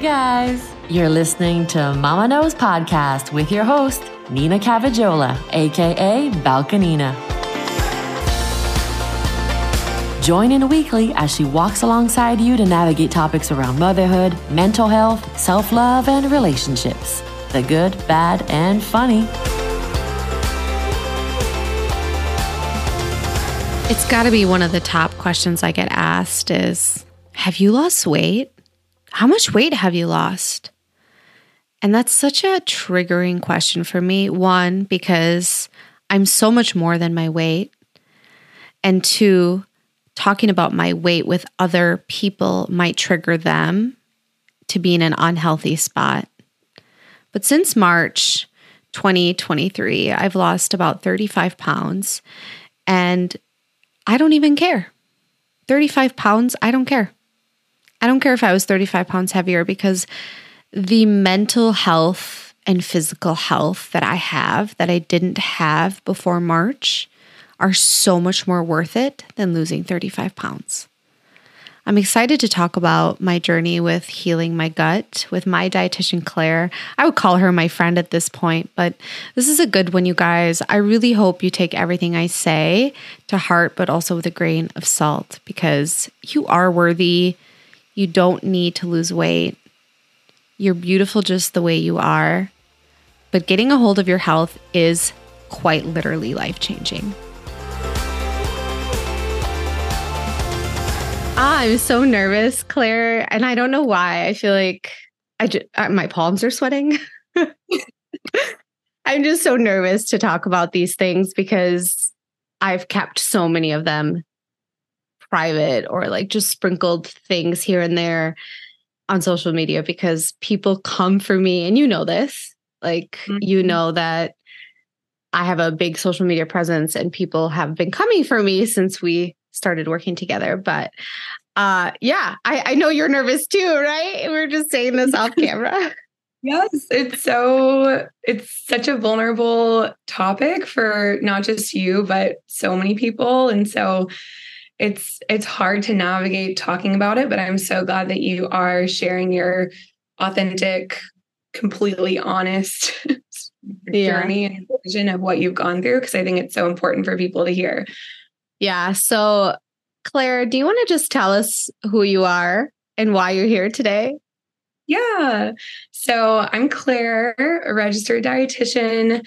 guys, you're listening to Mama Knows Podcast with your host, Nina Cavajola, aka Balkanina. Join in weekly as she walks alongside you to navigate topics around motherhood, mental health, self love, and relationships the good, bad, and funny. It's got to be one of the top questions I get asked is have you lost weight? How much weight have you lost? And that's such a triggering question for me. One, because I'm so much more than my weight. And two, talking about my weight with other people might trigger them to be in an unhealthy spot. But since March 2023, I've lost about 35 pounds and I don't even care. 35 pounds, I don't care. I don't care if I was 35 pounds heavier because the mental health and physical health that I have that I didn't have before March are so much more worth it than losing 35 pounds. I'm excited to talk about my journey with healing my gut with my dietitian, Claire. I would call her my friend at this point, but this is a good one, you guys. I really hope you take everything I say to heart, but also with a grain of salt because you are worthy. You don't need to lose weight. You're beautiful just the way you are. But getting a hold of your health is quite literally life changing. I'm so nervous, Claire, and I don't know why. I feel like I just, uh, my palms are sweating. I'm just so nervous to talk about these things because I've kept so many of them private or like just sprinkled things here and there on social media because people come for me and you know this. Like mm-hmm. you know that I have a big social media presence and people have been coming for me since we started working together. But uh yeah, I, I know you're nervous too, right? We're just saying this off camera. Yes, it's so it's such a vulnerable topic for not just you, but so many people. And so it's it's hard to navigate talking about it, but I'm so glad that you are sharing your authentic, completely honest yeah. journey and vision of what you've gone through because I think it's so important for people to hear. Yeah. So, Claire, do you want to just tell us who you are and why you're here today? Yeah. So, I'm Claire, a registered dietitian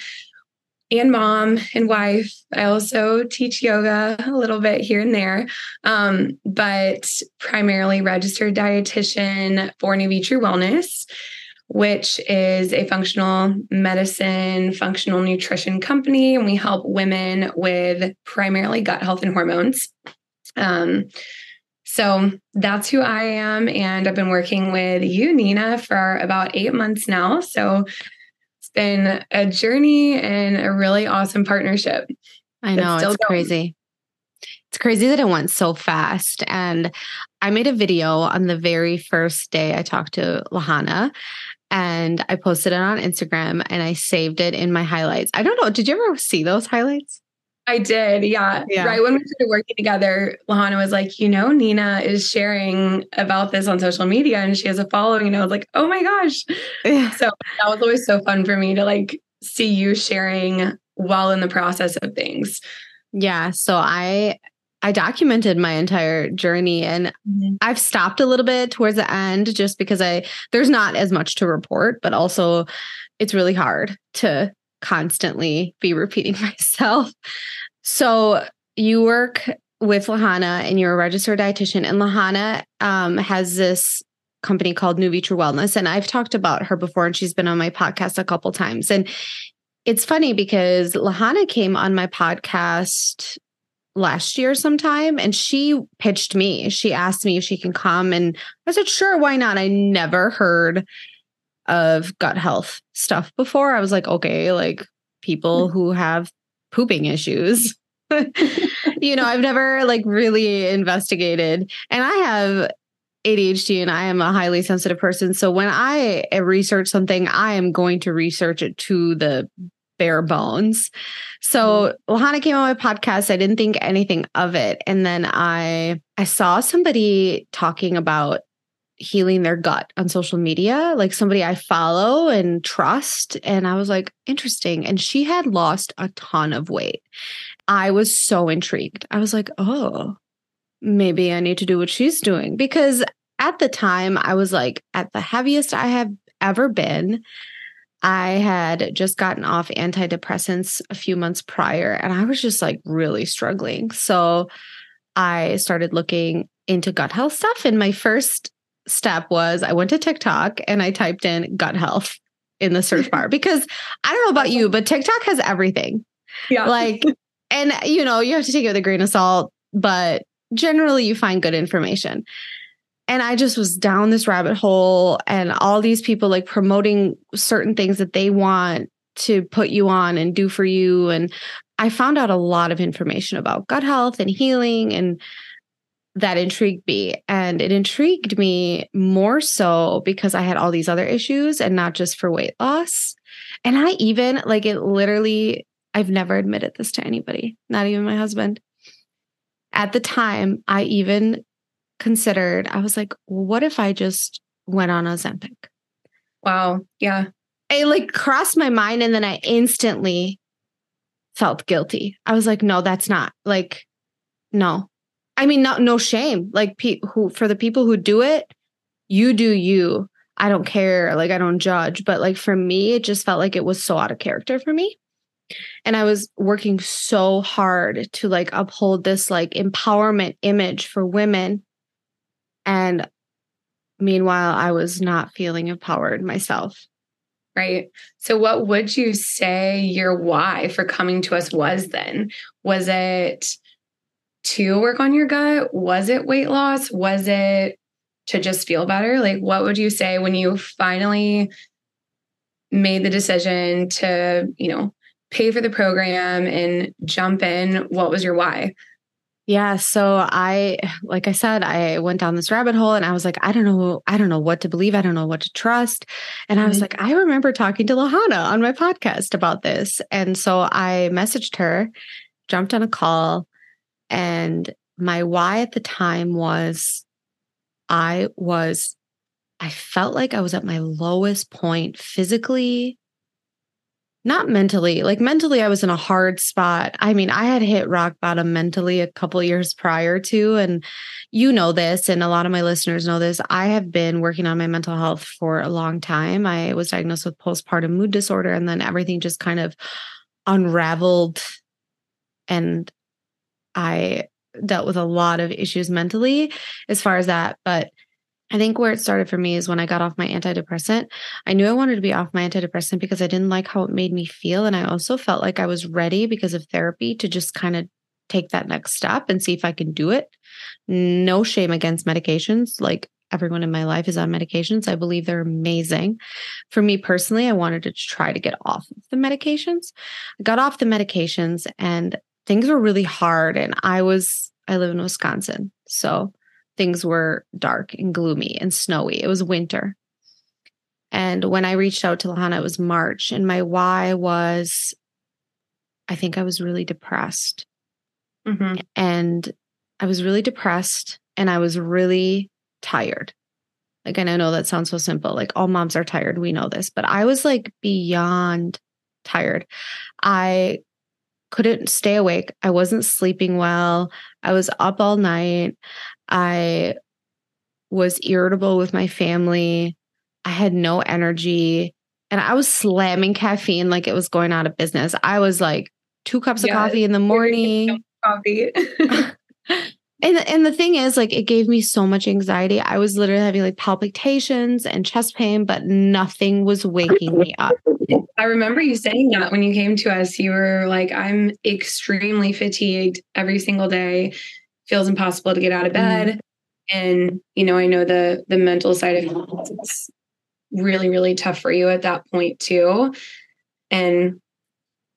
and mom and wife. I also teach yoga a little bit here and there, um, but primarily registered dietitian for Nuvitru Wellness which is a functional medicine, functional nutrition company. And we help women with primarily gut health and hormones. Um, so that's who I am. And I've been working with you, Nina, for about eight months now. So been a journey and a really awesome partnership. I know, it's, it's crazy. It's crazy that it went so fast. And I made a video on the very first day I talked to Lahana and I posted it on Instagram and I saved it in my highlights. I don't know. Did you ever see those highlights? I did. Yeah. yeah. Right when we started working together, Lahana was like, you know, Nina is sharing about this on social media and she has a following. And I was like, oh my gosh. Yeah. So that was always so fun for me to like see you sharing while in the process of things. Yeah. So I I documented my entire journey and mm-hmm. I've stopped a little bit towards the end just because I there's not as much to report, but also it's really hard to constantly be repeating myself. So you work with Lahana and you're a registered dietitian and Lahana um, has this company called New Nuvitru Wellness and I've talked about her before and she's been on my podcast a couple times and it's funny because Lahana came on my podcast last year sometime and she pitched me. She asked me if she can come and I said, sure, why not? I never heard of gut health stuff before. I was like, okay, like people who have pooping issues. you know, I've never like really investigated. And I have ADHD and I am a highly sensitive person. So when I research something, I am going to research it to the bare bones. So mm-hmm. Lahana came on my podcast. I didn't think anything of it. And then I I saw somebody talking about healing their gut on social media, like somebody I follow and trust. And I was like, interesting. And she had lost a ton of weight. I was so intrigued. I was like, oh, maybe I need to do what she's doing. Because at the time, I was like at the heaviest I have ever been. I had just gotten off antidepressants a few months prior and I was just like really struggling. So I started looking into gut health stuff. And my first step was I went to TikTok and I typed in gut health in the search bar because I don't know about you, but TikTok has everything. Yeah. Like, and you know, you have to take it with a grain of salt, but generally you find good information and I just was down this rabbit hole and all these people like promoting certain things that they want to put you on and do for you. And I found out a lot of information about gut health and healing and that intrigued me. And it intrigued me more so because I had all these other issues and not just for weight loss. And I even like it literally, I've never admitted this to anybody, not even my husband. At the time, I even considered, I was like, what if I just went on Ozempic? Wow. Yeah. It like crossed my mind and then I instantly felt guilty. I was like, no, that's not like, no. I mean, not no shame. Like pe- who for the people who do it, you do you. I don't care. Like I don't judge. But like for me, it just felt like it was so out of character for me. And I was working so hard to like uphold this like empowerment image for women and meanwhile, I was not feeling empowered myself. Right. So, what would you say your why for coming to us was then? Was it to work on your gut? Was it weight loss? Was it to just feel better? Like, what would you say when you finally made the decision to, you know, pay for the program and jump in? What was your why? Yeah. So I, like I said, I went down this rabbit hole and I was like, I don't know, I don't know what to believe. I don't know what to trust. And I was mm-hmm. like, I remember talking to Lahana on my podcast about this. And so I messaged her, jumped on a call, and my why at the time was I was, I felt like I was at my lowest point physically, not mentally like mentally i was in a hard spot. I mean i had hit rock bottom mentally a couple years prior to and you know this and a lot of my listeners know this. I have been working on my mental health for a long time. I was diagnosed with postpartum mood disorder and then everything just kind of unraveled and i dealt with a lot of issues mentally as far as that but I think where it started for me is when I got off my antidepressant. I knew I wanted to be off my antidepressant because I didn't like how it made me feel. And I also felt like I was ready because of therapy to just kind of take that next step and see if I can do it. No shame against medications. Like everyone in my life is on medications. I believe they're amazing. For me personally, I wanted to try to get off of the medications. I got off the medications and things were really hard. And I was, I live in Wisconsin. So things were dark and gloomy and snowy. It was winter. And when I reached out to Lahana, it was March. And my why was I think I was really depressed. Mm-hmm. And I was really depressed and I was really tired. Like, and I know that sounds so simple. Like, all moms are tired. We know this, but I was like beyond tired. I couldn't stay awake. I wasn't sleeping well. I was up all night. I was irritable with my family. I had no energy and I was slamming caffeine like it was going out of business. I was like two cups yeah, of coffee in the morning. Coffee. and and the thing is like it gave me so much anxiety. I was literally having like palpitations and chest pain, but nothing was waking me up. I remember you saying that when you came to us. You were like, I'm extremely fatigued every single day feels impossible to get out of bed. Mm-hmm. And, you know, I know the the mental side of it is really, really tough for you at that point too. And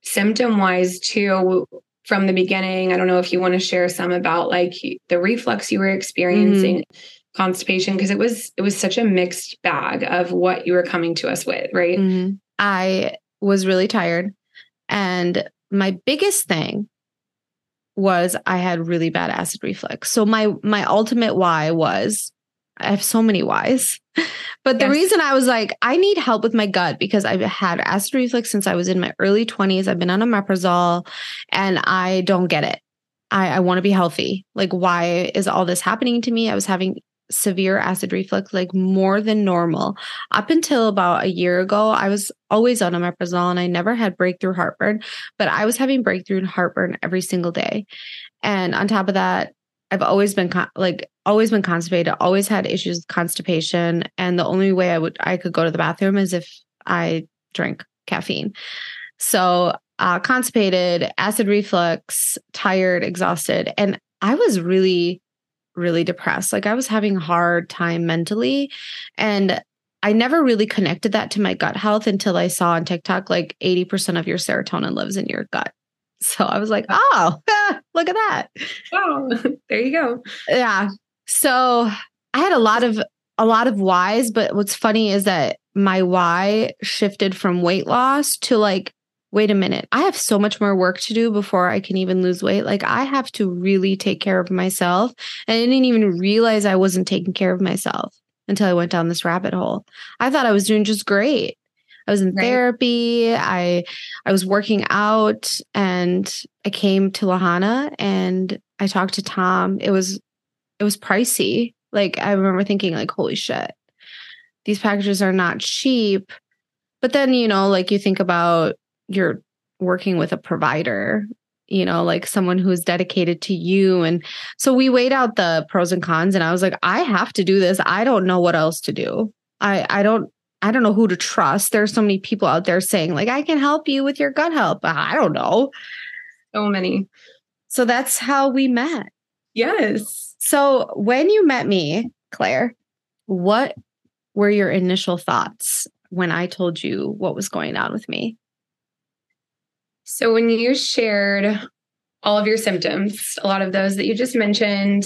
symptom wise too, from the beginning, I don't know if you want to share some about like the reflux you were experiencing. Mm-hmm constipation because it was it was such a mixed bag of what you were coming to us with right mm-hmm. i was really tired and my biggest thing was I had really bad acid reflux. So my my ultimate why was I have so many whys. But the Yes. reason I was like, I need help with my gut because I've had acid reflux since I was in my early 20s. I've been on a omeprazole and I don't get it. I, I want to be healthy. Like, why is all this happening to me? I was having severe acid reflux, like more than normal. Up until about a year ago, I was always on a omeprazole and I never had breakthrough heartburn, but I was having breakthrough heartburn every single day. And on top of that, I've always been con- like always been constipated, always had issues with constipation, and the only way I would I could go to the bathroom is if I drink caffeine. So uh, constipated, acid reflux, tired, exhausted, and I was really, really depressed. Like I was having a hard time mentally, and I never really connected that to my gut health until I saw on TikTok like eighty percent of your serotonin lives in your gut. So I was like, oh, look at that. Wow. There you go. Yeah. So I had a lot of a lot of whys, but what's funny is that my why shifted from weight loss to like, wait a minute, I have so much more work to do before I can even lose weight. Like I have to really take care of myself. And I didn't even realize I wasn't taking care of myself until I went down this rabbit hole. I thought I was doing just great. I was in Right. therapy. I I was working out and I came to Lahana and I talked to Tom. It was it was pricey. Like I remember thinking like holy shit. These packages are not cheap. But then, you know, like you think about you're working with a provider, you know, like someone who's dedicated to you and so we weighed out the pros and cons and I was like I have to do this. I don't know what else to do. I I don't I don't know who to trust. There's so many people out there saying like I can help you with your gut health. I don't know. So many. So that's how we met. Yes. So when you met me, Claire, what were your initial thoughts when I told you what was going on with me? So when you shared all of your symptoms, a lot of those that you just mentioned,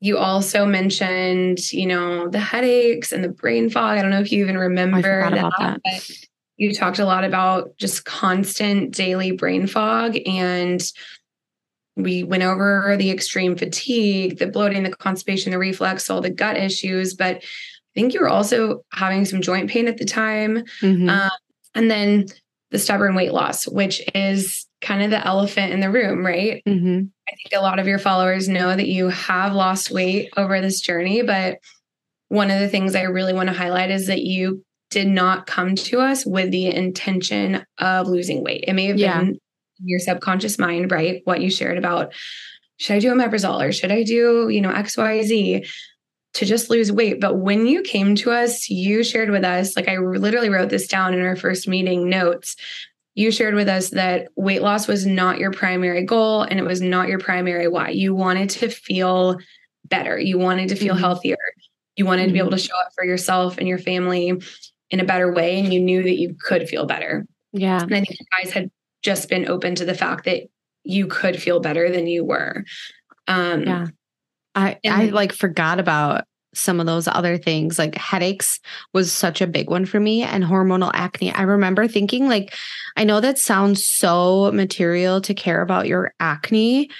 you also mentioned, you know, the headaches and the brain fog. I don't know if you even remember forgot about that. but you talked a lot about just constant daily brain fog and we went over the extreme fatigue, the bloating, the constipation, the reflux, all the gut issues, but I think you were also having some joint pain at the time. Mhm. Um, and then the stubborn weight loss, which is kind of the elephant in the room, right? Mhm. I think a lot of your followers know that you have lost weight over this journey, but one of the things I really want to highlight is that you did not come to us with the intention of losing weight. It may have Yeah. been your subconscious mind, right? What you shared about should I do a omeprazole or should I do, you know, XYZ to just lose weight. But when you came to us, you shared with us, like I literally wrote this down in our first meeting notes. You shared with us that weight loss was not your primary goal and it was not your primary why. You wanted to feel better. You wanted to feel Mhm. healthier. You wanted to be able to show up for yourself and your family in a better way. And you knew that you could feel better. Yeah. And I think you guys had just been open to the fact that you could feel better than you were. Um, Yeah. I And- I like forgot about some of those other things like headaches was such a big one for me and hormonal acne. I remember thinking like I know that sounds so material to care about your acne,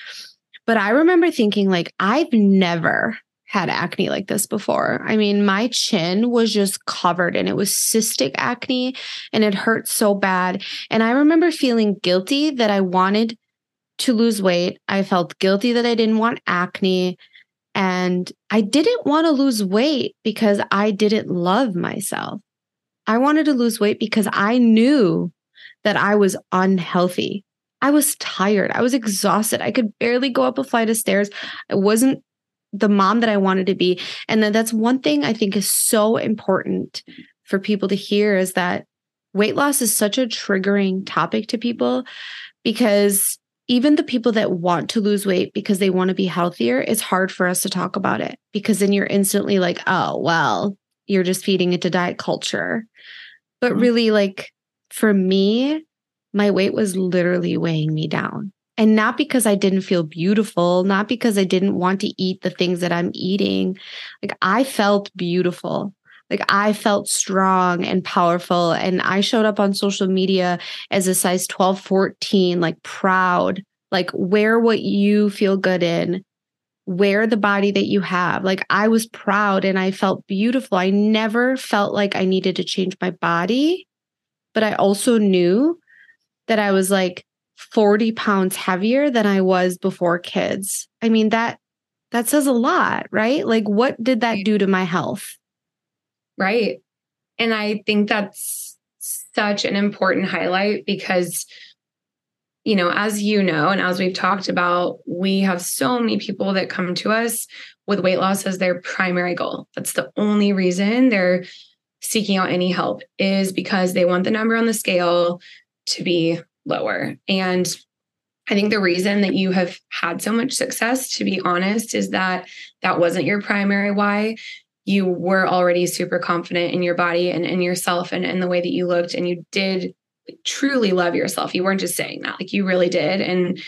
but I remember thinking like I've never had acne like this before. I mean, my chin was just covered and it was cystic acne and it hurt so bad. And I remember feeling guilty that I wanted to lose weight. I felt guilty that I didn't want acne. And I didn't want to lose weight because I didn't love myself. I wanted to lose weight because I knew that I was unhealthy. I was tired. I was exhausted. I could barely go up a flight of stairs. I wasn't the mom that I wanted to be. And then that's one thing I think is so important for people to hear is that weight loss is such a triggering topic to people because even the people that want to lose weight because they want to be healthier, it's hard for us to talk about it because then you're instantly like, oh, well, you're just feeding into diet culture. But Mhm. really, like for me, my weight was literally weighing me down. And not because I didn't feel beautiful, not because I didn't want to eat the things that I'm eating. Like I felt beautiful. Like I felt strong and powerful. And I showed up on social media as a size 12, 14, like proud, like wear what you feel good in, wear the body that you have. Like I was proud and I felt beautiful. I never felt like I needed to change my body, but I also knew that I was like 40 pounds heavier than I was before kids. I mean, that that says a lot, right? Like what did that do to my health? Right. And I think that's such an important highlight because you know, as you know, and as we've talked about, we have so many people that come to us with weight loss as their primary goal. That's the only reason they're seeking out any help is because they want the number on the scale to be lower. And I think the reason that you have had so much success, to be honest, is that that wasn't your primary why. You were already super confident in your body and in yourself and in the way that you looked, and you did truly love yourself. You weren't just saying that, like you really did. And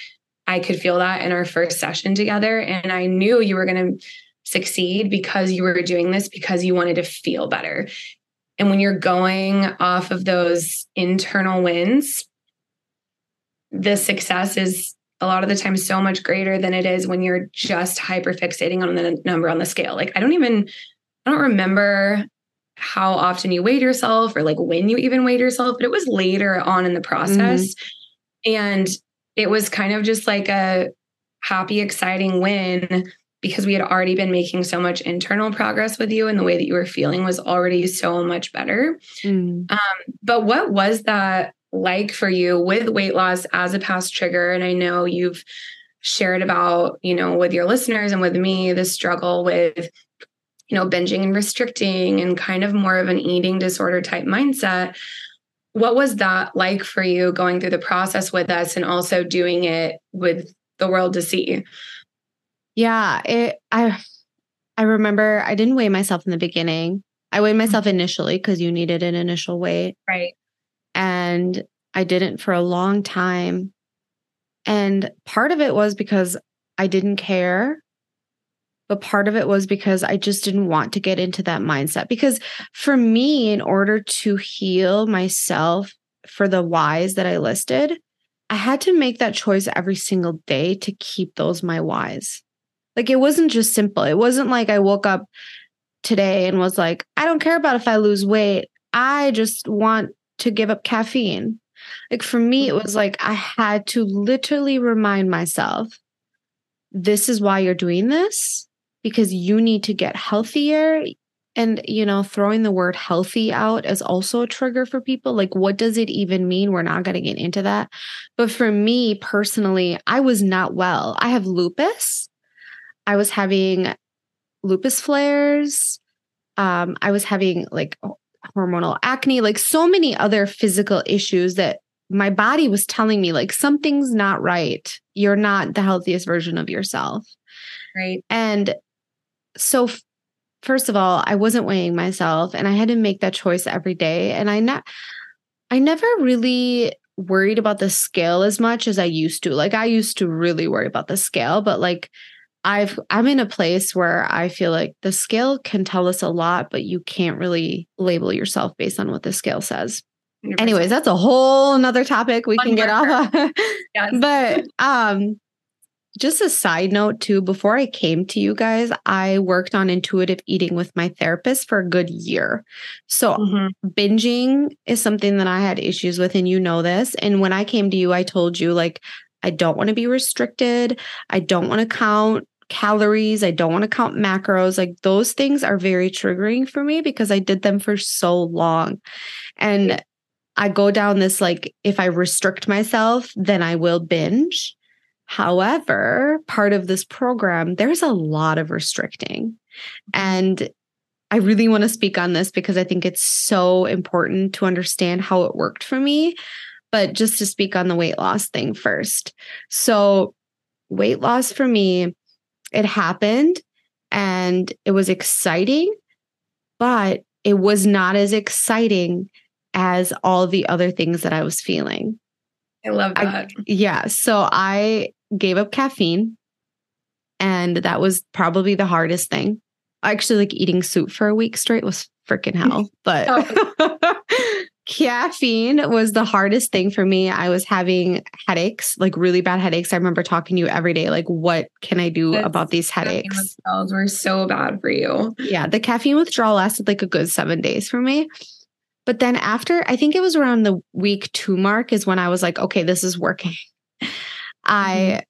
I could feel that in our first session together. And I knew you were going to succeed because you were doing this because you wanted to feel better. And when you're going off of those internal wins, the success is a lot of the time so much greater than it is when you're just hyper fixating on the number on the scale. Like I don't even I don't remember how often you weighed yourself or like when you even weighed yourself, but it was later on in the process. Mm-hmm. And it was kind of just like a happy, exciting win because we had already been making so much internal progress with you and the way that you were feeling was already so much better. Mm. Um, but what was that like for you with weight loss as a past trigger? And I know you've shared about, you know, with your listeners and with me, the struggle with you know, binging and restricting and kind of more of an eating disorder type mindset. What was that like for you going through the process with us and also doing it with the world to see? Yeah, it I I remember I didn't weigh myself in the beginning. I weighed mm-hmm. myself initially because you needed an initial weight. Right. And I didn't for a long time. And part of it was because I didn't care but part of it was because I just didn't want to get into that mindset. Because for me, in order to heal myself for the whys that I listed, I had to make that choice every single day to keep those my whys. Like it wasn't just simple. It wasn't like I woke up today and was like, I don't care about if I lose weight. I just want to give up caffeine. Like for me, it was like I had to literally remind myself this is why you're doing this because you need to get healthier. And you know throwing the word healthy out is also a trigger for people. Like what does it even mean? We're not going to get into that. But for me personally i was not well. I have lupus. I was having lupus flares. Um i was having like hormonal acne like so many other physical issues that my body was telling me like something's not right. You're not the healthiest version of yourself. Right. And so first of all, I wasn't weighing myself and I had to make that choice every day. And I not I never really worried about the scale as much as I used to. Like I used to really worry about the scale, but like I've I'm in a place where I feel like the scale can tell us a lot, but you can't really label yourself based on what the scale says. 100%. Anyways, that's a whole another topic we Fun can get off of. yes. But um just a side note too before i came to you guys i worked on intuitive eating with my therapist for a good year. So mm-hmm. binging is something that i had issues with and you know this and when i came to you i told you like i don't want to be restricted. I don't want to count calories. I don't want to count macros. Like those things are very triggering for me because i did them for so long. And i go down this like if i restrict myself then i will binge However, part of this program, there's a lot of restricting. And I really want to speak on this because I think it's so important to understand how it worked for me. But just to speak on the weight loss thing first. So, weight loss for me, it happened and it was exciting, but it was not as exciting as all the other things that I was feeling. I love that. I, yeah. So I gave up caffeine. And that was probably the hardest thing. Actually, like eating soup for a week straight was freaking hell. But oh. caffeine was the hardest thing for me. I was having headaches, like really bad headaches. I remember talking to you every day, like, what can I do That's- about these headaches? Withdrawals were so bad for you. Yeah, the caffeine withdrawal lasted like a good seven days for me. But then after, I think it was around the week two mark, is when I was like, okay, this is working. Mm-hmm.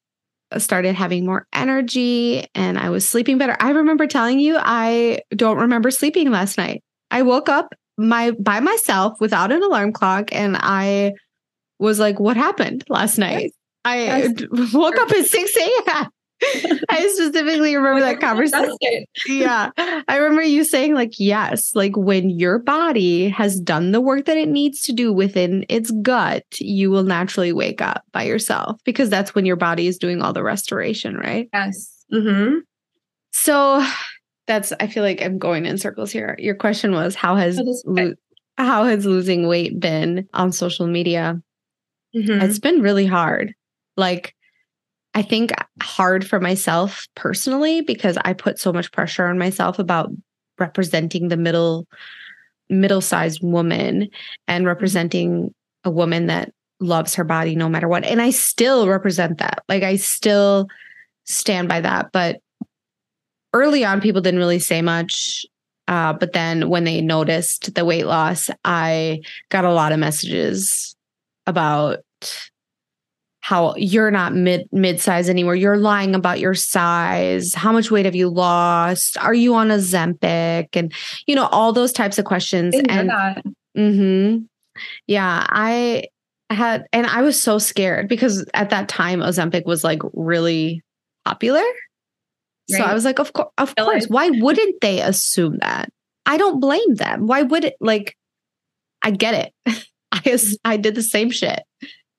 I started having more energy and I was sleeping better. I remember telling you, I don't remember sleeping last night. I woke up my by myself without an alarm clock and I was like, what happened last night? I woke up at 6 a.m. I specifically remember that conversation yeah. I remember you saying, like, yes, like when your body has done the work that it needs to do within its gut, you will naturally wake up by yourself because that's when your body is doing all the restoration, right? Yes. Mm-hmm. So that's, I feel like I'm going in circles here. Your question was, how has, lo- how has losing weight been on social media? Mm-hmm. It's been really hard. Like, I think hard for myself personally because I put so much pressure on myself about representing the middle middle-sized woman and representing a woman that loves her body no matter what. And I still represent that. Like I still stand by that, but early on people didn't really say much. Uh, but then when they noticed the weight loss, I got a lot of messages about how you're not mid mid size anymore. You're lying about your size. How much weight have you lost? Are you on Ozempic? And you know all those types of questions. And that. hmm yeah, I had, and I was so scared because at that time Ozempic was like really popular. So I was like, of course, of course. it. Why wouldn't they assume that? I don't blame them. Why would it? Like, I get it. I I did the same shit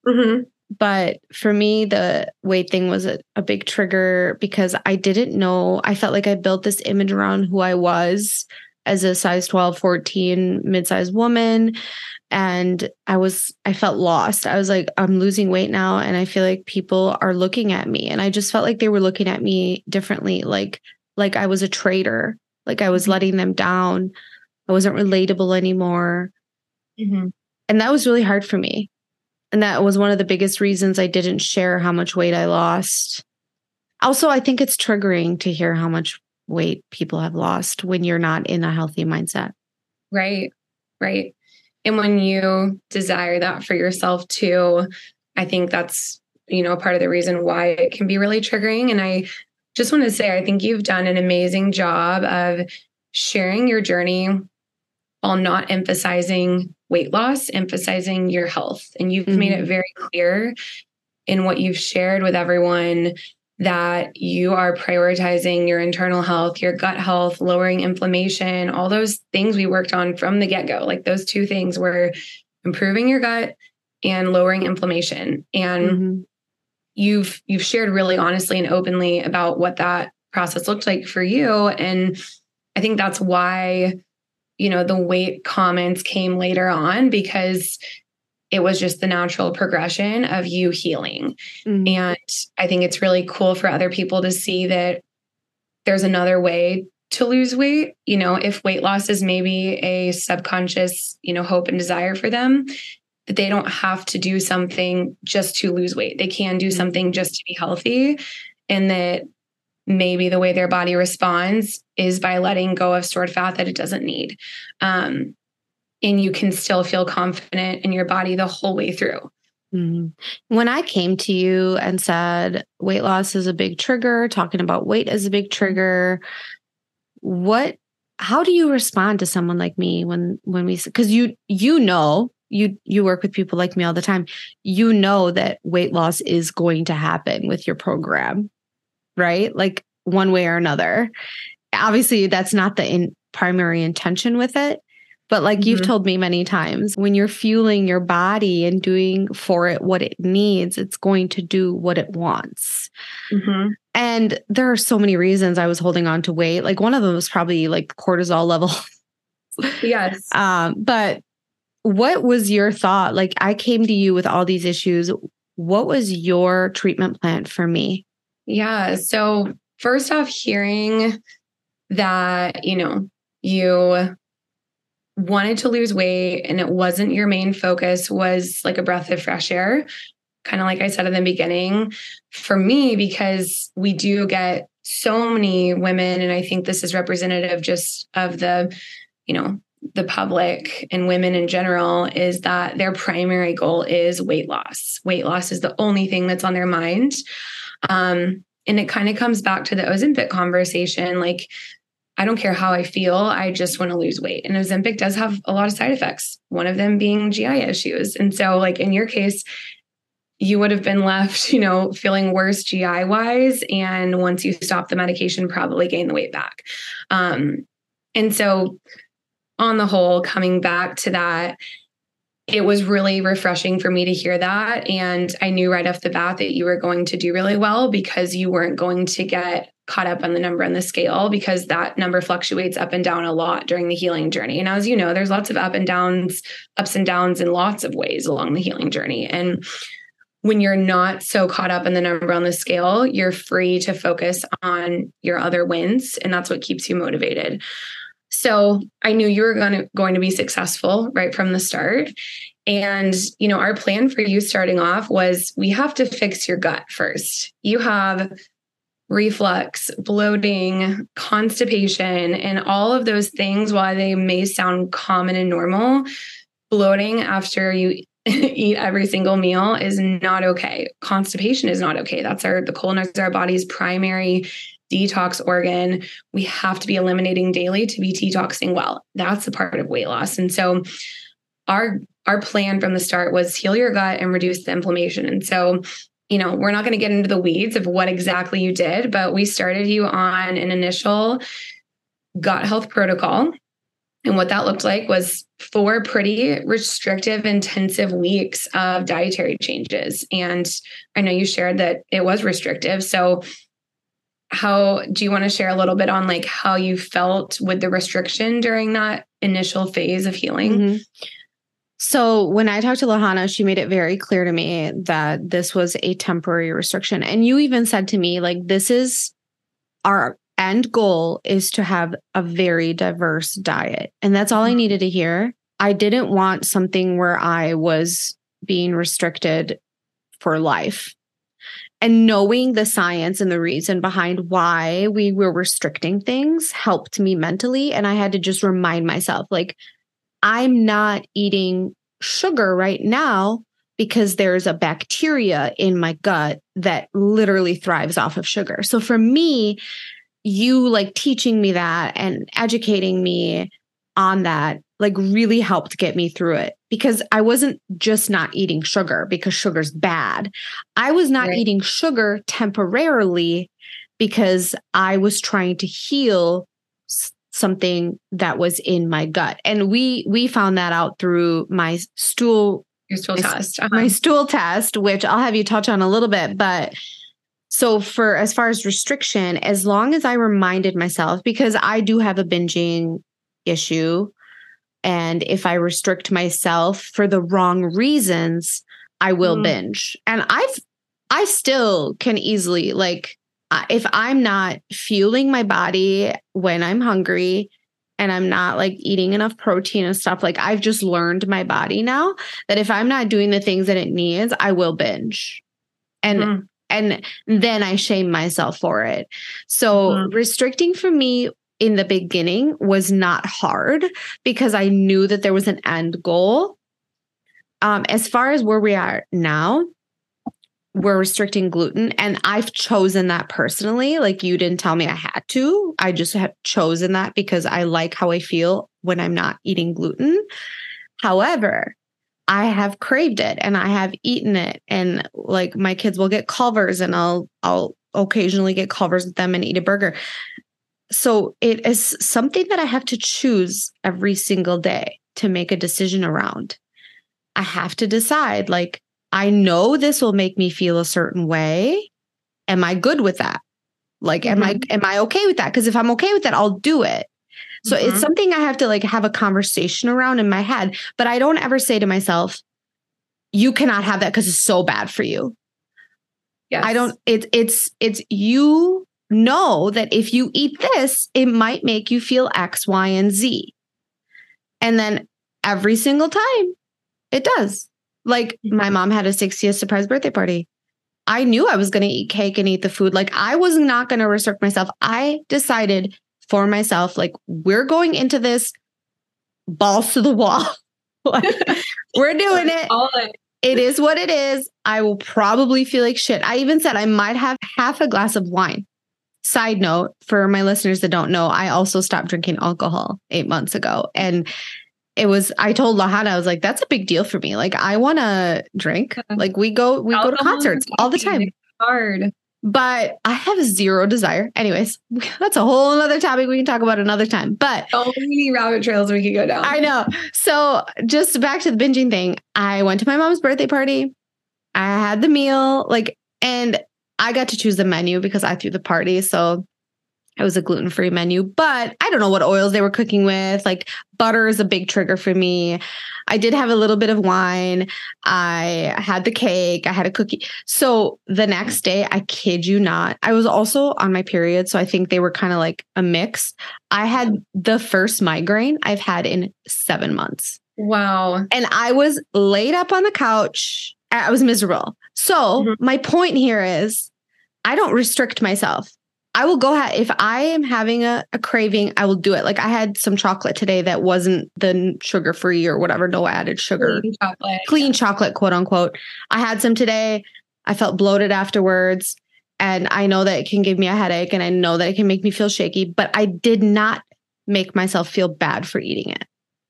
Mm-hmm. But for me the weight thing was a, a big trigger because i didn't know i felt like i built this image around who i was as a size 12 14 mid-sized woman and i was i felt lost i was like i'm losing weight now and i feel like people are looking at me and i just felt like they were looking at me differently like like i was a traitor like i was Mhm. letting them down i wasn't relatable anymore Mm-hmm. and that was really hard for me. And that was one of the biggest reasons I didn't share how much weight I lost. Also, I think it's triggering to hear how much weight people have lost when you're not in a healthy mindset. Right. Right. And when you desire that for yourself too, I think that's, you know, part of the reason why it can be really triggering. And I just want to say, I think you've done an amazing job of sharing your journey while not emphasizing weight loss, emphasizing your health. And you've made it very clear in what you've shared with everyone that you are prioritizing your internal health, your gut health, lowering inflammation, all those things we worked on from the get go. Like those two things were improving your gut and lowering inflammation. And Mhm. you've you've shared really honestly and openly about what that process looked like for you and I think that's why you know the weight comments came later on because it was just the natural progression of you healing Mhm. and I think it's really cool for other people to see that there's another way to lose weight. You know, if weight loss is maybe a subconscious, you know, hope and desire for them, that they don't have to do something just to lose weight. They can do Mhm. something just to be healthy. And that maybe the way their body responds is by letting go of stored fat that it doesn't need. Um, and you can still feel confident in your body the whole way through. Mhm. When I came to you and said weight loss is a big trigger, talking about weight is a big trigger, what how do you respond to someone like me when when we cuz you you know you you work with people like me all the time. You know that weight loss is going to happen with your program, right? Like one way or another. Obviously that's not the in, primary intention with it, but like you've Mhm. told me many times, when you're fueling your body and doing for it what it needs, it's going to do what it wants. And there are so many reasons I was holding on to weight. Like one of them was probably like cortisol level. Yes. um, but what was your thought? Like I came to you with all these issues. What was your treatment plan for me? Yeah. So, first off, hearing that, you know, you wanted to lose weight and it wasn't your main focus was like a breath of fresh air kind of like i said in the beginning for me because we do get so many women and i think this is representative just of the you know the public and women in general is that their primary goal is weight loss weight loss is the only thing that's on their mind um, and it kind of comes back to the ozempic conversation like I don't care how I feel. I just want to lose weight. And Ozempic does have a lot of side effects, one of them being GI issues. And so, like in your case, you would have been left, you know, feeling worse GI wise. And once you stop the medication, probably gain the weight back. Um, and so, on the whole, coming back to that, it was really refreshing for me to hear that. And I knew right off the bat that you were going to do really well because you weren't going to get caught up on the number on the scale because that number fluctuates up and down a lot during the healing journey. And as you know, there's lots of up and downs, ups and downs in lots of ways along the healing journey. And when you're not so caught up in the number on the scale, you're free to focus on your other wins. And that's what keeps you motivated. So I knew you were going to, going to be successful right from the start. And, you know, our plan for you starting off was we have to fix your gut first. You have reflux, bloating, constipation, and all of those things, while they may sound common and normal, bloating after you eat every single meal is not okay. Constipation is not okay. That's our the colon is our body's primary detox organ. We have to be eliminating daily to be detoxing well. That's a part of weight loss. And so our our plan from the start was heal your gut and reduce the inflammation. And so you know, we're not going to get into the weeds of what exactly you did, but we started you on an initial gut health protocol. And what that looked like was four pretty restrictive, intensive weeks of dietary changes. And I know you shared that it was restrictive. So, how do you want to share a little bit on like how you felt with the restriction during that initial phase of healing? Mm-hmm. So when I talked to Lahana, she made it very clear to me that this was a temporary restriction. And you even said to me, like, this is our end goal is to have a very diverse diet. And that's all I mm-hmm. needed to hear. I didn't want something where I was being restricted for life. And knowing the science and the reason behind why we were restricting things helped me mentally. And I had to just remind myself, like, I'm not eating sugar right now because there's a bacteria in my gut that literally thrives off of sugar. So for me, you like teaching me that and educating me on that like really helped get me through it because I wasn't just not eating sugar because sugar's bad. I was not right. eating sugar temporarily because I was trying to heal something that was in my gut. And we we found that out through my stool your stool my, test. Uh-huh. My stool test, which I'll have you touch on a little bit, but so for as far as restriction, as long as I reminded myself because I do have a binging issue and if I restrict myself for the wrong reasons, I will mm. binge. And I've I still can easily like if I'm not fueling my body when I'm hungry and I'm not like eating enough protein and stuff, like I've just learned my body now that if I'm not doing the things that it needs, I will binge. And mm. and then I shame myself for it. So mm. restricting for me in the beginning was not hard because I knew that there was an end goal. Um, as far as where we are now, we're restricting gluten and I've chosen that personally. Like you didn't tell me I had to. I just have chosen that because I like how I feel when I'm not eating gluten. However, I have craved it and I have eaten it and like my kids will get Culver's and I'll I'll occasionally get Culver's with them and eat a burger. So it is something that I have to choose every single day to make a decision around. I have to decide like I know this will make me feel a certain way. Am I good with that? Like, mm-hmm. am I mm-hmm. am I okay with that? Because if I'm okay with that, I'll do it. So mm-hmm. it's something I have to like have a conversation around in my head. But I don't ever say to myself, you cannot have that because it's so bad for you. Yes. I don't, it's it's it's you know that if you eat this, it might make you feel X, Y, and Z. And then every single time it does. Like mm-hmm. my mom had a 60th surprise birthday party. I knew I was going to eat cake and eat the food. Like I was not going to restrict myself. I decided for myself, like, we're going into this balls to the wall. like, we're doing it. It is what it is. I will probably feel like shit. I even said I might have half a glass of wine. Side note for my listeners that don't know, I also stopped drinking alcohol eight months ago. And it was I told Lahana, I was like, that's a big deal for me. Like I wanna drink. Like we go we go to concerts all the time. Hard. But I have zero desire. Anyways, that's a whole other topic we can talk about another time. But so many rabbit trails we could go down. I know. So just back to the binging thing. I went to my mom's birthday party. I had the meal, like, and I got to choose the menu because I threw the party. So it was a gluten free menu, but I don't know what oils they were cooking with. Like butter is a big trigger for me. I did have a little bit of wine. I had the cake. I had a cookie. So the next day, I kid you not, I was also on my period. So I think they were kind of like a mix. I had the first migraine I've had in seven months. Wow. And I was laid up on the couch. I was miserable. So mm-hmm. my point here is I don't restrict myself. I will go ahead if I am having a, a, craving, I will do it. Like I had some chocolate today that wasn't the sugar free or whatever, no added sugar, clean chocolate, clean chocolate, quote unquote. I had some today. I felt bloated afterwards, and I know that it can give me a headache, and I know that it can make me feel shaky. But I did not make myself feel bad for eating it.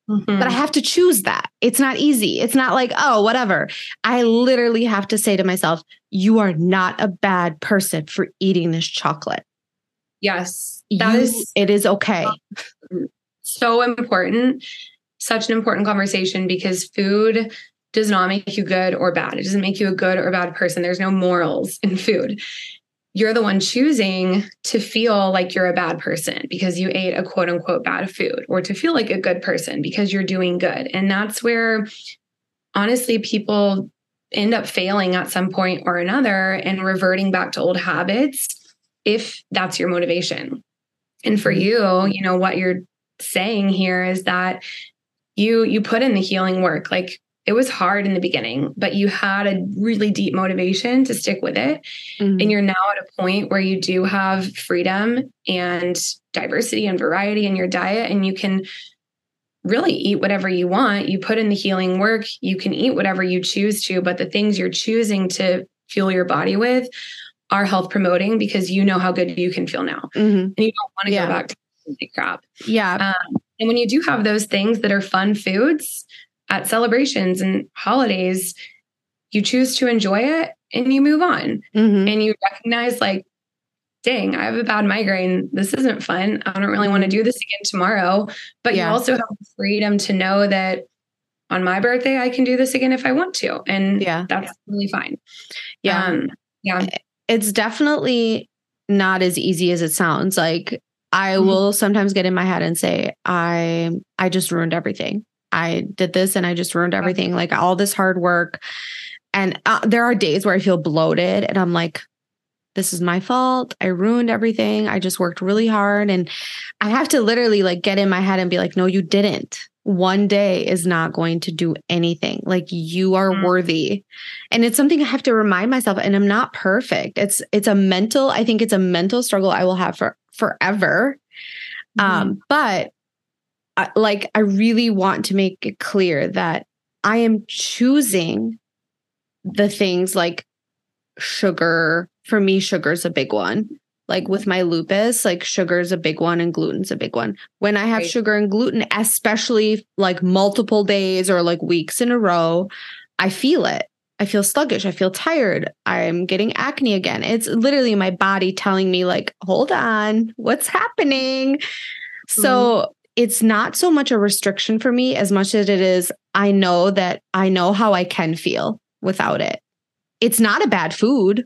Mm-hmm. But I have to choose that. It's not easy. It's not like, oh, whatever. I literally have to say to myself, you are not a bad person for eating this chocolate. Yes. that you, is. it is okay. So important. Such an important conversation because food does not make you good or bad. It doesn't make you a good or bad person. There's no morals in food. You're the one choosing to feel like you're a bad person because you ate a quote unquote bad food or to feel like a good person because you're doing good. And that's where honestly people end up failing at some point or another and reverting back to old habits if that's your motivation. And for you, you know, what you're saying here is that you you put in the healing work. Like it was hard in the beginning, but you had a really deep motivation to stick with it. Mm-hmm. And you're now at a point where you do have freedom and diversity and variety in your diet and you can really eat whatever you want. You put in the healing work, you can eat whatever you choose to, but the things you're choosing to fuel your body with are health promoting because you know how good you can feel now mm-hmm. and you don't want to yeah. go back to crap. Yeah. Um, and when you do have those things that are fun foods at celebrations and holidays, you choose to enjoy it and you move on mm-hmm. and you recognize like, dang, I have a bad migraine. This isn't fun. I don't really want to do this again tomorrow. But yeah. you also have the freedom to know that on my birthday, I can do this again if I want to. And yeah, that's really fine. Yeah. Um, yeah it's definitely not as easy as it sounds. Like I mm-hmm. will sometimes get in my head and say, I I just ruined everything. I did this and I just ruined everything. Like all this hard work. And uh, there are days where I feel bloated and I'm like, this is my fault. I ruined everything. I just worked really hard. And I have to literally like get in my head and be like, no, you didn't one day is not going to do anything. Like you are mm. worthy. And it's something I have to remind myself and I'm not perfect. It's it's a mental I think it's a mental struggle I will have for forever. Mm. Um but I, like I really want to make it clear that I am choosing the things like sugar. For me sugar is a big one like with my lupus, like sugar is a big one and gluten's a big one. When I have right. sugar and gluten, especially like multiple days or like weeks in a row, I feel it. I feel sluggish. I feel tired. I'm getting acne again. It's literally my body telling me, like, hold on, what's happening? Mm-hmm. So it's not so much a restriction for me as much as it is, I know that I know how I can feel without it. It's not a bad food.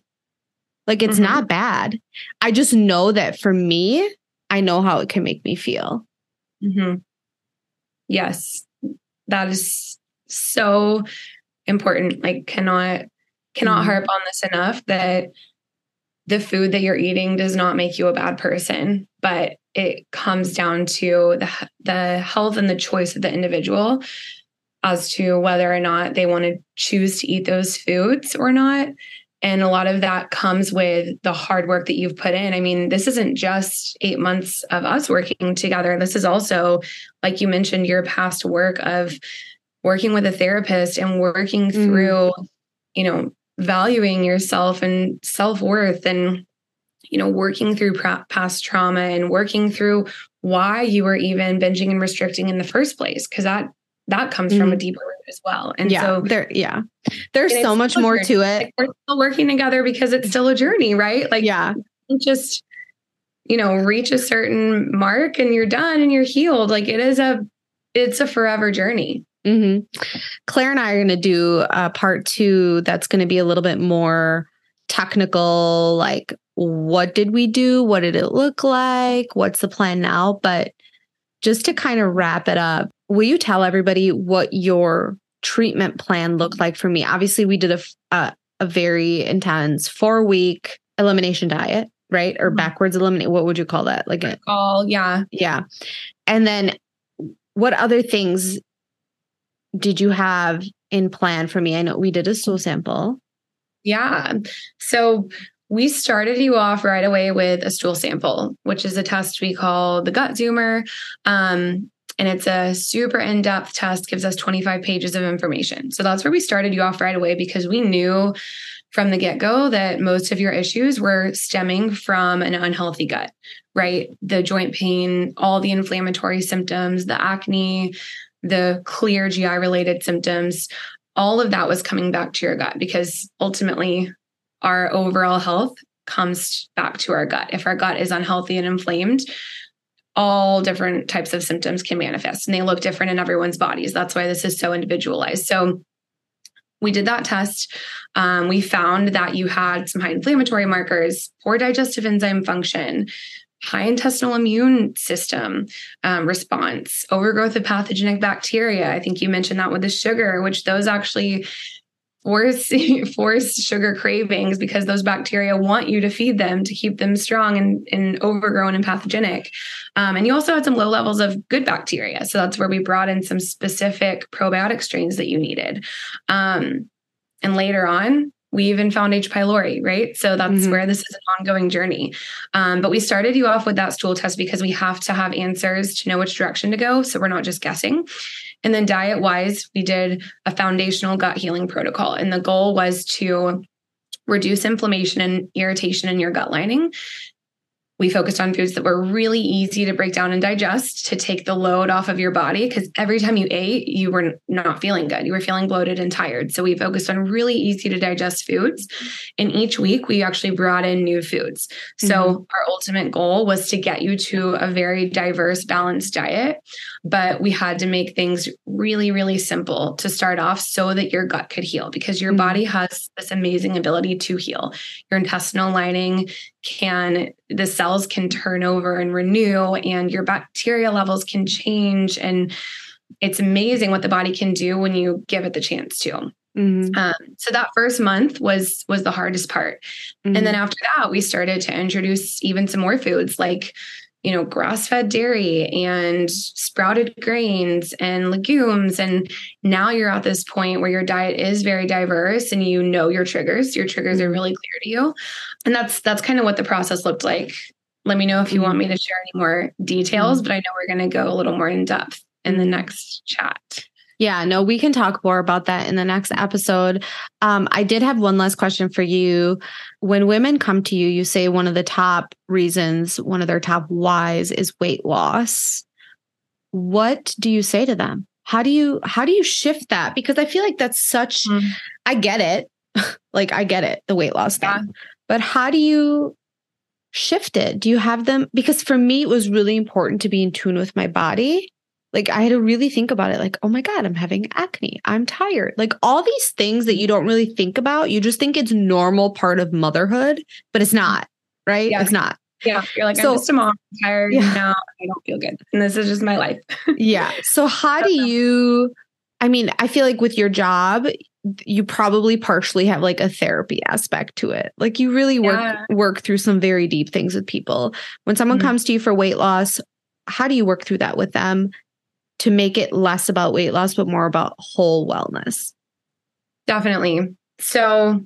Like it's mm-hmm. not bad. I just know that for me, I know how it can make me feel. Mm-hmm. Yes, that is so important. Like cannot cannot mm-hmm. harp on this enough that the food that you're eating does not make you a bad person, but it comes down to the the health and the choice of the individual as to whether or not they want to choose to eat those foods or not. And a lot of that comes with the hard work that you've put in. I mean, this isn't just eight months of us working together. This is also, like you mentioned, your past work of working with a therapist and working mm. through, you know, valuing yourself and self worth and, you know, working through past trauma and working through why you were even binging and restricting in the first place. Cause that that comes mm from a mm-hmm. deeper root as well. And yeah, so there, yeah, there's so much more to it. Like we're still working together because it's still a journey, right? Like, yeah, just, you know, reach a certain mark and you're done and you're healed. Like it is a, it's a forever journey. Mm-hmm. Claire and I are going to do a part two that's going to be a little bit more technical, like what did we do? What did it look like? What's the plan now? But just to kind of wrap it up, will you tell everybody what your treatment plan looked like for me? Obviously, we did a, a, a very intense four week elimination diet, right? Or mm-hmm. backwards eliminate. What would you call that? Like a call, yeah. Yeah. And then what other things did you have in plan for me? I know we did a stool sample. Yeah. So we started you off right away with a stool sample, which is a test we call the gut zoomer. Um, and it's a super in depth test, gives us 25 pages of information. So that's where we started you off right away because we knew from the get go that most of your issues were stemming from an unhealthy gut, right? The joint pain, all the inflammatory symptoms, the acne, the clear GI related symptoms, all of that was coming back to your gut because ultimately our overall health comes back to our gut. If our gut is unhealthy and inflamed, all different types of symptoms can manifest and they look different in everyone's bodies. That's why this is so individualized. So we did that test. Um, we found that you had some high inflammatory markers, poor digestive enzyme function, high intestinal immune system um, response, overgrowth of pathogenic bacteria. I think you mentioned that with the sugar, which those actually force force sugar cravings because those bacteria want you to feed them to keep them strong and, and overgrown and pathogenic. Um, and you also had some low levels of good bacteria. So that's where we brought in some specific probiotic strains that you needed. Um, and later on, we even found H. pylori, right? So that's mm-hmm. where this is an ongoing journey. Um, but we started you off with that stool test because we have to have answers to know which direction to go. So we're not just guessing. And then diet wise, we did a foundational gut healing protocol. And the goal was to reduce inflammation and irritation in your gut lining we focused on foods that were really easy to break down and digest to take the load off of your body because every time you ate, you were not feeling good. You were feeling bloated and tired. So we focused on really easy to digest foods. And each week, we actually brought in new foods. So mm-hmm. our ultimate goal was to get you to a very diverse, balanced diet. But we had to make things really, really simple to start off so that your gut could heal because your mm-hmm. body has this amazing ability to heal. Your intestinal lining can the cells can turn over and renew and your bacteria levels can change and it's amazing what the body can do when you give it the chance to mm-hmm. um, so that first month was was the hardest part mm-hmm. and then after that we started to introduce even some more foods like you know grass fed dairy and sprouted grains and legumes and now you're at this point where your diet is very diverse and you know your triggers your triggers are mm-hmm. really clear to you and that's that's kind of what the process looked like let me know if you want me to share any more details, mm-hmm. but I know we're going to go a little more in depth in the next chat. Yeah, no, we can talk more about that in the next episode. Um, I did have one last question for you. When women come to you, you say one of the top reasons, one of their top whys is weight loss. What do you say to them? How do you how do you shift that? Because I feel like that's such mm-hmm. I get it. like I get it, the weight loss thing. But how do you shift it? Do you have them? Because for me, it was really important to be in tune with my body. Like I had to really think about it like, oh my God, I'm having acne. I'm tired. Like all these things that you don't really think about. You just think it's normal part of motherhood, but it's not, right? Yeah. It's not. Yeah. You're like, so, I'm just a mom, I'm tired yeah. now. I don't feel good. And this is just my life. yeah. So how do you I mean, I feel like with your job, you probably partially have like a therapy aspect to it. Like you really work yeah. work through some very deep things with people. When someone mm-hmm. comes to you for weight loss, how do you work through that with them to make it less about weight loss but more about whole wellness? Definitely. So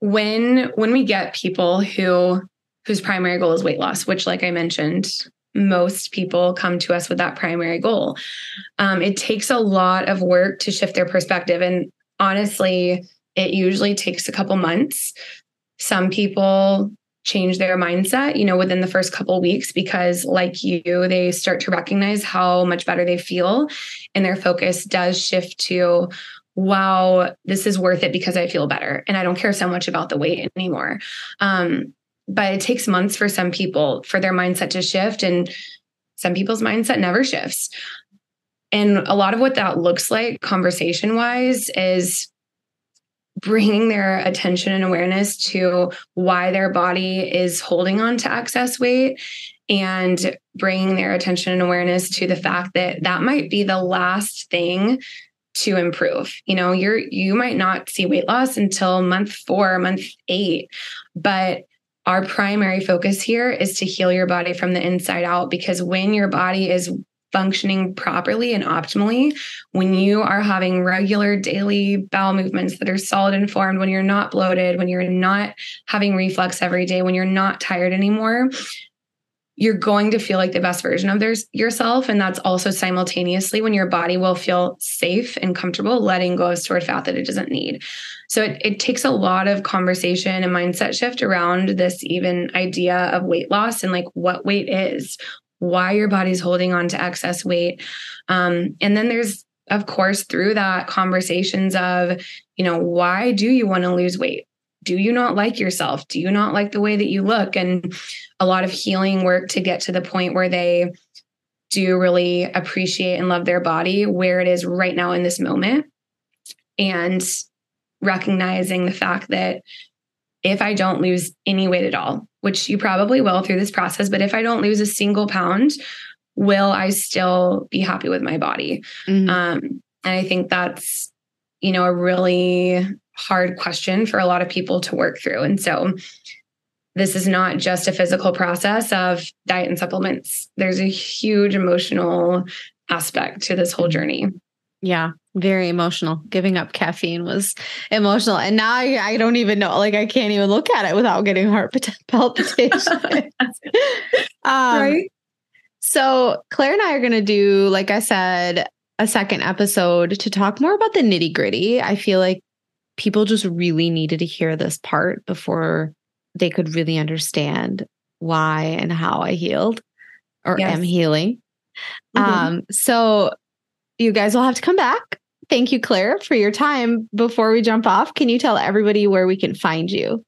when when we get people who whose primary goal is weight loss, which like I mentioned, most people come to us with that primary goal. Um, it takes a lot of work to shift their perspective. And honestly, it usually takes a couple months. Some people change their mindset, you know, within the first couple weeks because like you, they start to recognize how much better they feel and their focus does shift to wow, this is worth it because I feel better and I don't care so much about the weight anymore. Um, but it takes months for some people for their mindset to shift and some people's mindset never shifts and a lot of what that looks like conversation wise is bringing their attention and awareness to why their body is holding on to excess weight and bringing their attention and awareness to the fact that that might be the last thing to improve. You know, you're you might not see weight loss until month 4, month 8, but our primary focus here is to heal your body from the inside out because when your body is functioning properly and optimally, when you are having regular daily bowel movements that are solid and formed, when you're not bloated, when you're not having reflux every day, when you're not tired anymore, you're going to feel like the best version of yourself. And that's also simultaneously when your body will feel safe and comfortable letting go of stored fat that it doesn't need. So it, it takes a lot of conversation and mindset shift around this even idea of weight loss and like what weight is, why your body's holding on to excess weight. Um, and then there's, of course, through that conversations of, you know, why do you want to lose weight? Do you not like yourself? Do you not like the way that you look? And a lot of healing work to get to the point where they do really appreciate and love their body where it is right now in this moment. And recognizing the fact that if I don't lose any weight at all, which you probably will through this process, but if I don't lose a single pound, will I still be happy with my body? Mm-hmm. Um, and I think that's, you know, a really hard question for a lot of people to work through. And so this is not just a physical process of diet and supplements. There's a huge emotional aspect to this whole journey. Yeah, very emotional. Giving up caffeine was emotional. And now I, I don't even know, like, I can't even look at it without getting heart palpitations. um, right. So, Claire and I are going to do, like I said, a second episode to talk more about the nitty gritty. I feel like people just really needed to hear this part before they could really understand why and how I healed or yes. am healing. Mm-hmm. Um, so you guys will have to come back. Thank you, Claire, for your time. Before we jump off, can you tell everybody where we can find you?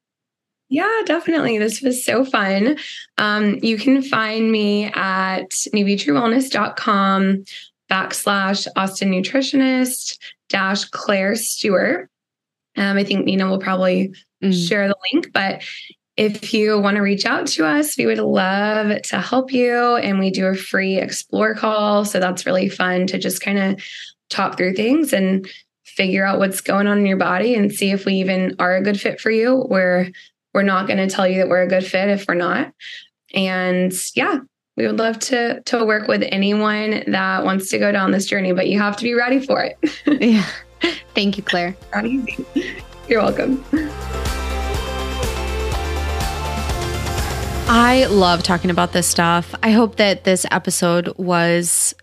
Yeah, definitely. This was so fun. Um, you can find me at nuvitruwellness.com backslash Austin nutritionist dash Claire Stewart. Um, I think Nina will probably mm. share the link, but if you want to reach out to us, we would love to help you. And we do a free explore call. So that's really fun to just kind of talk through things and figure out what's going on in your body and see if we even are a good fit for you. We're we're not going to tell you that we're a good fit if we're not. And yeah, we would love to to work with anyone that wants to go down this journey, but you have to be ready for it. yeah. Thank you, Claire. You're welcome. I love talking about this stuff. I hope that this episode was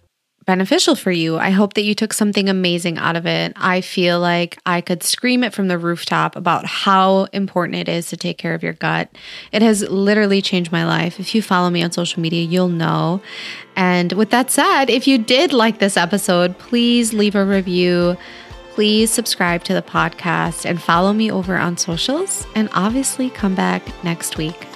beneficial for you. I hope that you took something amazing out of it. I feel like I could scream it from the rooftop about how important it is to take care of your gut. It has literally changed my life. If you follow me on social media, you'll know. And with that said, if you did like this episode, please leave a review. Please subscribe to the podcast and follow me over on socials. And obviously, come back next week.